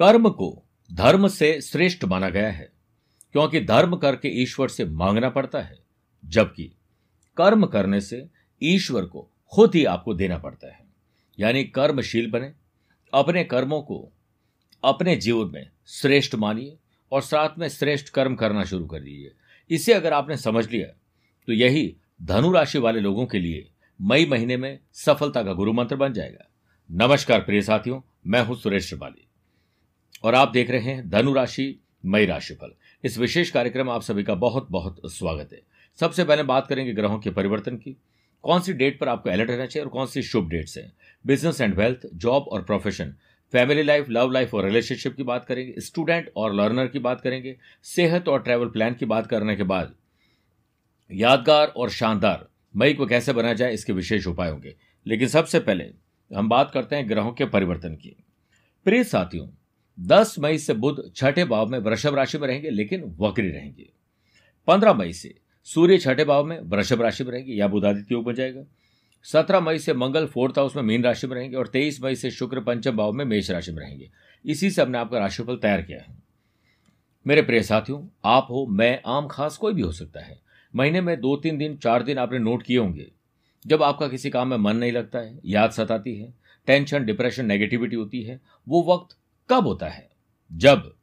कर्म को धर्म से श्रेष्ठ माना गया है, क्योंकि धर्म करके ईश्वर से मांगना पड़ता है, जबकि कर्म करने से ईश्वर को खुद ही आपको देना पड़ता है। यानी कर्मशील बने, अपने कर्मों को अपने जीवन में श्रेष्ठ मानिए और साथ में श्रेष्ठ कर्म करना शुरू कर दीजिए। इसे अगर आपने समझ लिया तो यही धनु राशि वाले लोगों के लिए मई महीने में सफलता का गुरु मंत्र बन जाएगा। नमस्कार प्रिय साथियों, मैं हूँ सुरेश त्रिपाठी। और आप देख रहे हैं धनु राशि, मई राशिफल। इस विशेष कार्यक्रम में आप सभी का बहुत बहुत स्वागत है। सबसे पहले बात करेंगे ग्रहों के परिवर्तन की। कौन सी डेट पर आपको अलर्ट रहना चाहिए और कौन सी शुभ डेट्स हैं? बिज़नेस एंड वेल्थ, जॉब और profession. Family life, love life और रिलेशनशिप की बात करेंगे। स्टूडेंट और लर्नर की बात करेंगे। सेहत और ट्रैवल प्लान की बात करने के बाद यादगार और शानदार। मई को कैसे बना जाए, इसके विशेष उपाय होंगे। लेकिन सबसे पहले हम बात करते हैं ग्रहों के परिवर्तन की। प्रिय साथियों 10 मई से बुध छठे भाव में वृषभ राशि में रहेंगे, लेकिन वक्री रहेंगे। 15 मई से सूर्य छठे भाव में वृषभ राशि में रहेंगे, या बुधादित्य योग बन जाएगा। 17 मई से मंगल फोर्थ हाउस में मीन राशि में रहेंगे और 23 मई से शुक्र पंचम भाव में मेष राशि में रहेंगे। इसी से हमने आपका राशिफल तैयार किया है। मेरे प्रिय साथियों, आप हो, मैं, आम, खास कोई भी हो सकता है। महीने में दो तीन दिन, चार दिन आपने नोट किए होंगे। जब आपका किसी काम में मन नहीं लगता है, याद सताती है, टेंशन, डिप्रेशन, नेगेटिविटी होती है, वो वक्त कब होता है? जब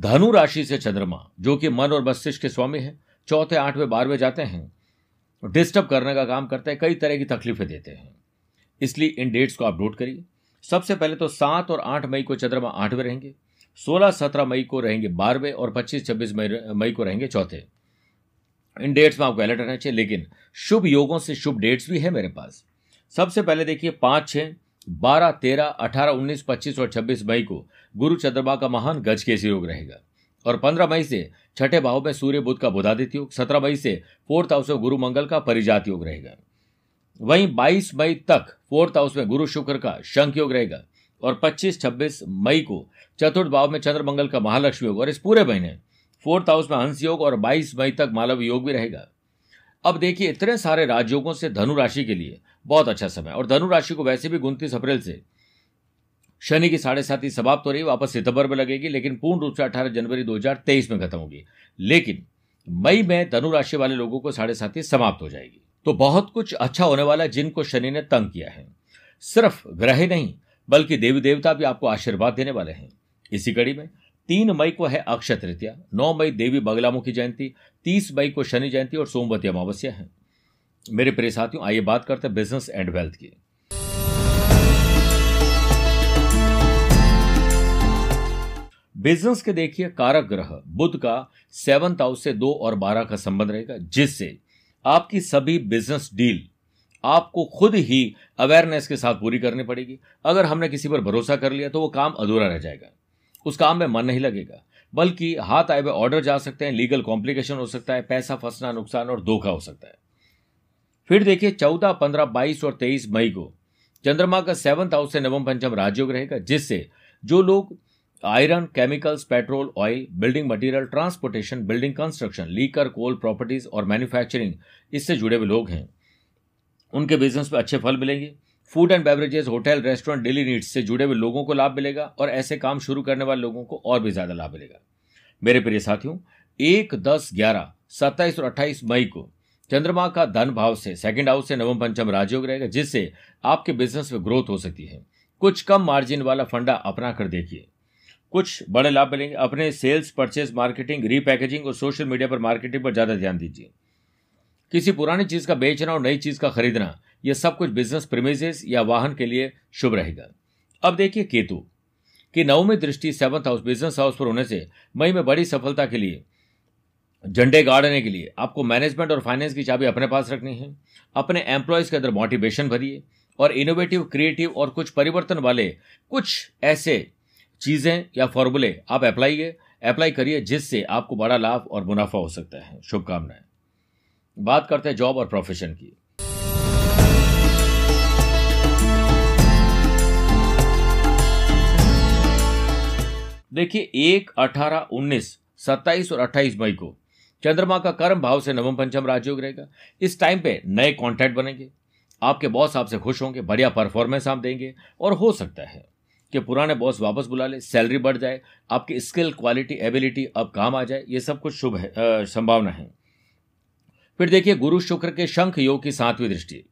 धनु राशि से चंद्रमा, जो कि मन और मस्तिष्क के स्वामी है, चौथे, आठवें, बारहवें जाते हैं, डिस्टर्ब करने का काम करते हैं, कई तरह की तकलीफें देते हैं। इसलिए इन डेट्स को आप नोट करिए। सबसे पहले तो सात और आठ मई को चंद्रमा आठवें रहेंगे, सोलह, सत्रह मई को रहेंगे बारहवें और पच्चीस, छब्बीस मई को रहेंगे चौथे। इन डेट्स में आपको अलर्ट रहना चाहिए, लेकिन शुभ योगों से शुभ डेट्स भी है मेरे पास। सबसे पहले देखिए, पाँच, छह बारह, तेरह, अठारह, उन्नीस, पच्चीस और छब्बीस मई को गुरु चंद्रमा का महान गज केसी योग रहेगा। और पंद्रह मई से छठे भाव में सूर्य बुद्ध का बुधादित्य योग, सत्रह मई से फोर्थ हाउस में गुरु मंगल का परिजात योग रहेगा। वहीं बाईस मई तक फोर्थ हाउस में गुरु शुक्र का शंख योग रहेगा और पच्चीस, छब्बीस मई को चतुर्थ भाव में चंद्र मंगल का महालक्ष्मी योग। और इस पूरे महीने फोर्थ हाउस में हंस योग और बाईस मई तक मालव योग भी रहेगा। अब देखिए, इतने सारे राजयोगों से धनु राशि के लिए बहुत अच्छा समय और धनु राशि को वैसे भी उनतीस अप्रैल से शनि की साढ़े सात ही समाप्त हो रही वापस सितंबर में लगेगी, लेकिन पूर्ण रूप से अठारह जनवरी 2023 में खत्म होगी। लेकिन मई में धनु राशि वाले लोगों को साढ़े सात ही समाप्त हो जाएगी। तो बहुत कुछ अच्छा होने वाला है जिनको शनि ने तंग किया है। सिर्फ़ ग्रह नहीं, बल्कि देवी देवता भी आपको आशीर्वाद देने वाले हैं। इसी कड़ी में तीन मई को है अक्षय तृतीया, नौ मई देवी बगलामुखी जयंती, तीस मई को शनि जयंती और सोमवती अमावस्या है। मेरे प्रिय साथियों, आइए बात करते हैं बिज़नेस एंड वेल्थ की। बिज़नेस के देखिए, कारक ग्रह, बुध का सेवंथ हाउस से दो और बारह का संबंध रहेगा, जिससे आपकी सभी बिज़नेस डील आपको खुद ही अवेयरनेस के साथ पूरी करनी पड़ेगी। अगर हमने किसी पर भरोसा कर लिया तो वो काम अधूरा रह जाएगा। उस काम में मन नहीं लगेगा, बल्कि हाथ आए हुए ऑर्डर जा सकते हैं लीगल कॉम्प्लिकेशन हो सकता है, पैसा फंसना, नुकसान और धोखा हो सकता है। फिर देखिए, चौदह, पंद्रह, बाईस और तेईस मई को चंद्रमा का सेवंथ हाउस से नवम पंचम राजयोग रहेगा, जिससे जो लोग iron chemicals petrol oil building material transportation building construction liquor coal properties और मैन्युफैक्चरिंग इससे जुड़े हुए लोग हैं। उनके बिज़नेस में अच्छे फल मिलेंगे। Food and beverages, hotel, restaurant, daily needs से जुड़े हुए लोगों को लाभ मिलेगा और ऐसे काम शुरू करने वाले लोगों को और भी ज़्यादा लाभ मिलेगा। मेरे प्रिय साथियों, एक, दस, ग्यारह, सत्ताईस और अट्ठाईस मई को चंद्रमा का धन भाव से सेकंड हाउस से नवम पंचम राजयोग रहेगा, जिससे आपके बिज़नेस में ग्रोथ हो सकती है। कुछ कम मार्जिन वाला फंडा अपना कर देखिए। कुछ बड़े लाभ मिलेंगे। अपने सेल्स परचेज मार्केटिंग रीपैकेजिंग और सोशल मीडिया पर मार्केटिंग पर ज़्यादा ध्यान दीजिए। किसी पुरानी चीज़ का बेचना और नई चीज़ का खरीदना, यह सब कुछ बिज़नेस प्रीमिसेस या वाहन के लिए शुभ रहेगा। अब देखिए केतु, कि नवमी दृष्टि सेवंथ हाउस बिज़नेस हाउस पर होने से मई में बड़ी सफलता के लिए, झंडे गाड़ने के लिए आपको मैनेजमेंट और फाइनेंस की चाबी अपने पास रखनी है। अपने एम्प्लॉयज़ के अंदर मोटिवेशन भरिए और इनोवेटिव क्रिएटिव और कुछ परिवर्तन वाले कुछ ऐसे चीज़ें या फॉर्मूले आप अप्लाई अप्लाई करिए जिससे आपको बड़ा लाभ और मुनाफा हो सकता है। शुभकामनाएँ। बात करते हैं जॉब और प्रोफेशन की। देखिए, एक, अठारह, उन्नीस, सत्ताईस और अट्ठाईस मई को चंद्रमा का कर्म भाव से नवम पंचम राजयोग रहेगा। इस टाइम पे नए कॉन्ट्रैक्ट बनेंगे। आपके बॉस आपसे खुश होंगे, बढ़िया परफॉर्मेंस आप देंगे और हो सकता है कि पुराने बॉस वापस बुला ले सैलरी बढ़ जाए, आपकी स्किल क्वालिटी एबिलिटी अब काम आ जाए, ये सब कुछ शुभ है संभावना है। फिर देखिए गुरु शुक्र के शंख योग की सातवीं दृष्टि।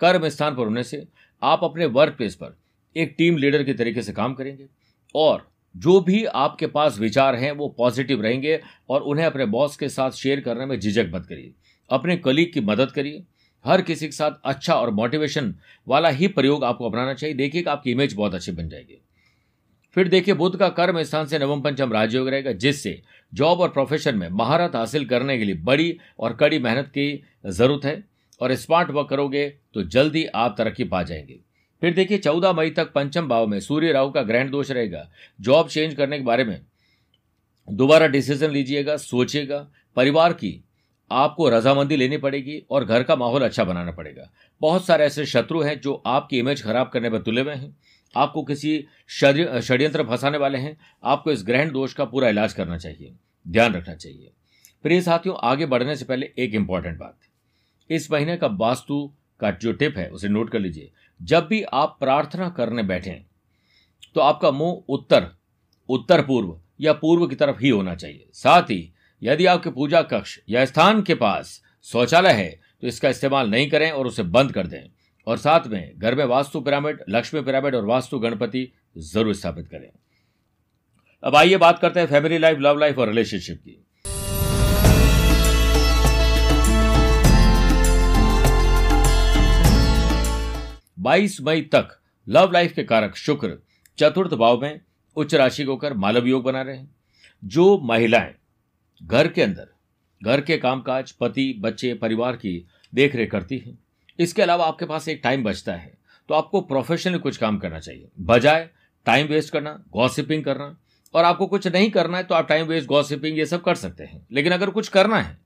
कर्म स्थान पर होने से आप अपने वर्क प्लेस पर एक टीम लीडर के तरीके से काम करेंगे और जो भी आपके पास विचार हैं, वो पॉजिटिव रहेंगे और उन्हें अपने बॉस के साथ शेयर करने में झिझक मत करिए। अपने कलीग की मदद करिए। हर किसी के साथ अच्छा और मोटिवेशन वाला ही प्रयोग आपको अपनाना चाहिए। देखिए कि आपकी इमेज बहुत अच्छी बन जाएगी। फिर देखिए बुद्ध का कर्म स्थान से नवम पंचम राजयोग रहेगा, जिससे जॉब और प्रोफेशन में महारत हासिल करने के लिए बड़ी और कड़ी मेहनत की ज़रूरत है। और स्मार्ट वर्क करोगे तो जल्दी आप तरक्की पा जाएँगे। फिर देखिए चौदह मई तक पंचम भाव में सूर्य राहु का ग्रहण दोष रहेगा। जॉब चेंज करने के बारे में दोबारा डिसीज़न लीजिएगा, सोचिएगा। परिवार की आपको रजामंदी लेनी पड़ेगी और घर का माहौल अच्छा बनाना पड़ेगा। बहुत सारे ऐसे शत्रु हैं जो आपकी इमेज खराब करने पर तुले हुए हैं। आपको किसी षड्यंत्र फंसाने वाले हैं, आपको इस ग्रहण दोष का पूरा इलाज करना चाहिए, ध्यान रखना चाहिए। प्रिय साथियों, आगे बढ़ने से पहले एक इंपॉर्टेंट बात। इस महीने का वास्तु का जो टिप है, उसे नोट कर लीजिए। जब भी आप प्रार्थना करने बैठें तो आपका मुँह उत्तर उत्तर पूर्व या पूर्व की तरफ़ ही होना चाहिए। साथ ही, यदि आपके पूजा कक्ष या स्थान के पास शौचालय है तो इसका इस्तेमाल नहीं करें और उसे बंद कर दें। और साथ में घर में वास्तु पिरामिड, लक्ष्मी पिरामिड और वास्तु गणपति ज़रूर स्थापित करें। अब आइए बात करते हैं फैमिली लाइफ लव लाइफ और रिलेशनशिप की। बाईस मई तक लव लाइफ के कारक शुक्र, चतुर्थ भाव में उच्च राशि को होकर मालव योग बना रहे हैं। जो महिलाएँ घर के अंदर, घर के कामकाज, पति, बच्चे, परिवार की देखरेख करती हैं इसके अलावा आपके पास एक टाइम बचता है। तो आपको प्रोफेशनली कुछ काम करना चाहिए। बजाय टाइम वेस्ट करना गॉसिपिंग करना। और आपको कुछ नहीं करना है तो आप टाइम वेस्ट गॉसिपिंग ये सब कर सकते हैं। लेकिन अगर कुछ करना है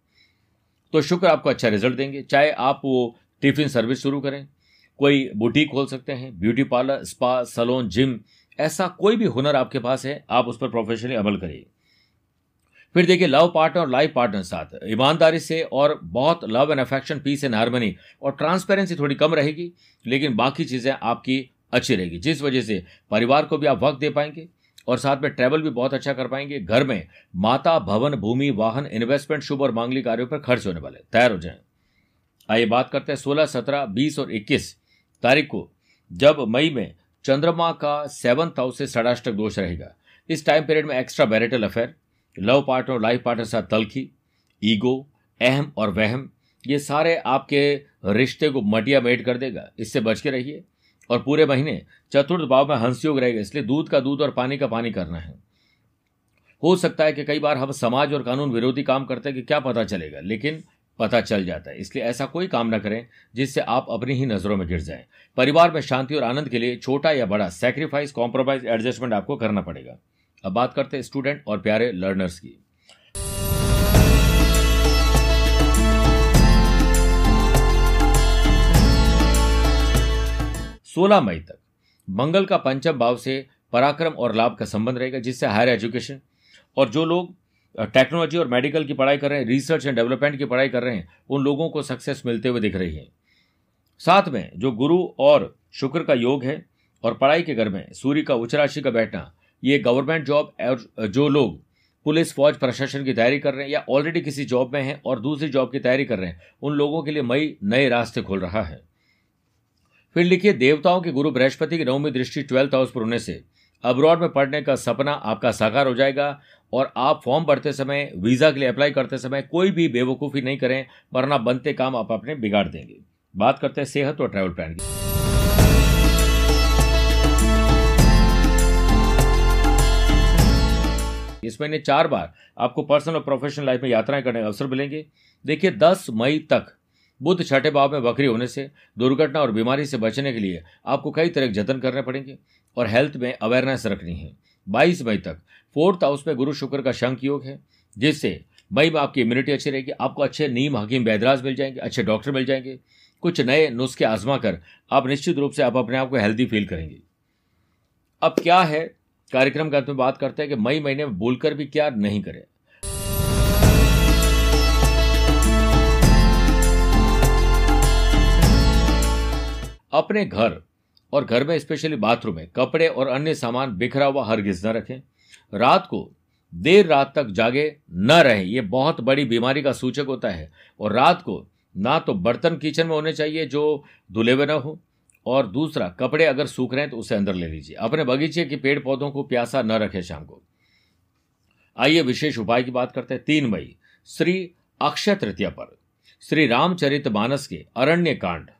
तो शुक्र आपको अच्छा रिज़ल्ट देंगे। चाहे आप वो टिफ़िन सर्विस शुरू करें, कोई बुटीक खोल सकते हैं beauty parlour spa salon gym ऐसा कोई भी हुनर आपके पास है, आप उस पर प्रोफेशनली अमल करिए। फिर देखिए लव पार्टनर और लाइफ पार्टनर साथ। ईमानदारी से और बहुत love and affection peace and harmony और ट्रांसपेरेंसी थोड़ी कम रहेगी, लेकिन बाकी चीज़ें आपकी अच्छी रहेगी। जिस वजह से परिवार को भी आप वक्त दे पाएँगे और साथ में ट्रैवल भी बहुत अच्छा कर पाएँगे। घर में माता, भवन, भूमि, वाहन इन्वेस्टमेंट शुभ और मांगली कार्यों पर खर्च होने वाले, तैयार हो जाएँ। आइए बात करते हैं सोलह, सत्रह, बीस और इक्कीस तारीख को, जब मई में चंद्रमा का सेवंथ हाउस से षडाष्टक दोष रहेगा। इस टाइम पीरियड में extra marital affair love partner और लाइफ पार्टनर साथ तलखी, ईगो, अहम और वहम, ये सारे आपके रिश्ते को मटिया मेट कर देगा। इससे बच के रहिए। और पूरे महीने चतुर्थ भाव में हंसयोग रहेगा, इसलिए दूध का दूध और पानी का पानी करना है। हो सकता है कि कई बार हम समाज और कानून विरोधी काम करते हैं कि क्या पता चलेगा, लेकिन पता चल जाता है। इसलिए ऐसा कोई काम ना करें जिससे आप अपनी ही नज़रों में गिर जाएँ। परिवार में शांति और आनंद के लिए छोटा या बड़ा सेक्रीफाइस कॉम्प्रोमाइज एडजस्टमेंट आपको करना पड़ेगा। अब बात करते हैं स्टूडेंट और प्यारे लर्नर्स की। सोलह मई तक, मंगल का पंचम भाव से पराक्रम और लाभ का संबंध रहेगा, जिससे हायर एजुकेशन और जो लोग टेक्नोलॉजी और मेडिकल की पढ़ाई कर रहे हैं रिसर्च एंड डेवलपमेंट की पढ़ाई कर रहे हैं, उन लोगों को सक्सेस मिलते हुए दिख रही है। साथ में जो गुरु और शुक्र का योग है और पढ़ाई के घर में सूर्य का उच्च राशि का बैठना ये गवर्नमेंट जॉब और जो लोग पुलिस, फौज, प्रशासन की तैयारी कर रहे हैं या ऑलरेडी किसी जॉब में हैं और दूसरी जॉब की तैयारी कर रहे हैं, उन लोगों के लिए मई नए रास्ते खोल रहा है। फिर लिखिए, देवताओं के गुरु बृहस्पति की नवमी दृष्टि ट्वेल्थ हाउस पर होने से, अब्रॉड में पढ़ने का सपना आपका साकार हो जाएगा और आप फॉर्म भरते समय, वीज़ा के लिए अप्लाई करते समय कोई भी बेवकूफ़ी नहीं करें, वरना बनते काम आप अपने बिगाड़ देंगे। बात करते हैं सेहत और ट्रैवल प्लान की। इस महीने चार बार आपको पर्सनल और प्रोफेशनल लाइफ में यात्राएँ करने का अवसर मिलेंगे। देखिए, दस मई तक बुद्ध छठे भाव में बकरी होने से, दुर्घटना और बीमारी से बचने के लिए आपको कई तरह के जतन करने पड़ेंगे और हेल्थ में अवेयरनेस रखनी है। बाईस मई तक फोर्थ हाउस में गुरु शुक्र का शंख योग है, जिससे मई में आपकी इम्यूनिटी अच्छी रहेगी, आपको अच्छे नीम, हकीम, बैदराज मिल जाएँगे, अच्छे डॉक्टर मिल जाएँगे। कुछ नए नुस्खे आजमा कर आप निश्चित रूप से आप अपने आप को हेल्दी फील करेंगे। अब क्या है कार्यक्रम के अंत में बात करते हैं कि मई महीने में बोलकर भी क्या नहीं करें। अपने घर और घर में स्पेशली बाथरूम में कपड़े और अन्य सामान बिखरा हुआ हरगिज न रखें। रात को देर रात तक जागे न रहे, ये बहुत बड़ी बीमारी का सूचक होता है। और रात को ना तो बर्तन किचन में होने चाहिए जो धुले हुए न हो और दूसरा, कपड़े अगर सूख रहे हैं तो उसे अंदर ले लीजिए। अपने बगीचे के पेड़ पौधों को प्यासा न रखें शाम को। आइए विशेष उपाय की बात करते हैं। तीन मई, श्री अक्षय तृतीया पर, श्री रामचरित मानस के अरण्य कांड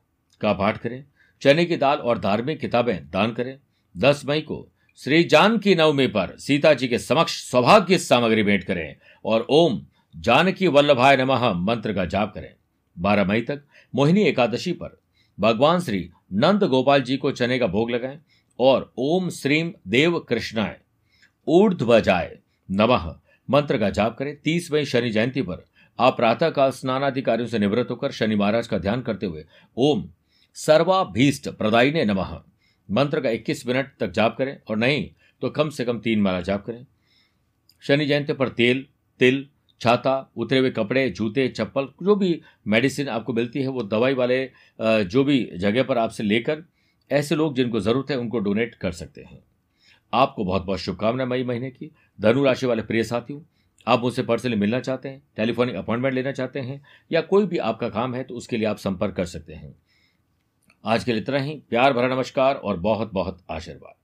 का पाठ करें। चने की दाल और धार्मिक किताबें दान करें। दस मई को श्री जानकी नवमी पर सीता जी के समक्ष सौभाग्य सामग्री भेंट करें और ओम जानकी वल्लभाय नमः मंत्र का जाप करें। बारह मई तक मोहिनी एकादशी पर भगवान श्री नंद गोपाल जी को चने का भोग लगाएँ और ओम श्रीम देव कृष्णाय। ऊर्ध्वजाय। नमः। मंत्र का जाप करें। तीस मई शनि जयंती पर आप प्रातः काल स्नानाधिकारियों से निवृत्त होकर शनि महाराज का ध्यान करते हुए ओम सर्वाभीष्ट प्रदायी नमः। मंत्र का 21 मिनट तक जाप करें और नहीं तो कम से कम तीन माला जाप करें। शनि जयंती पर तेल, तिल छाता, उतरे हुए कपड़े, जूते, चप्पल, जो भी मेडिसिन आपको मिलती है, वो दवाई वाले जो भी जगह पर आपसे लेकर, ऐसे लोग जिनको ज़रूरत है, उनको डोनेट कर सकते हैं। आपको बहुत बहुत शुभकामनाएँ मई महीने की। धनु राशि वाले प्रिय साथियों, आप मुझसे पर्सनली मिलना चाहते हैं टेलीफोनिक अपॉइंटमेंट लेना चाहते हैं, या कोई भी आपका काम है तो उसके लिए आप संपर्क कर सकते हैं। आज के लिए इतना ही। प्यार भरा नमस्कार और बहुत बहुत आशीर्वाद।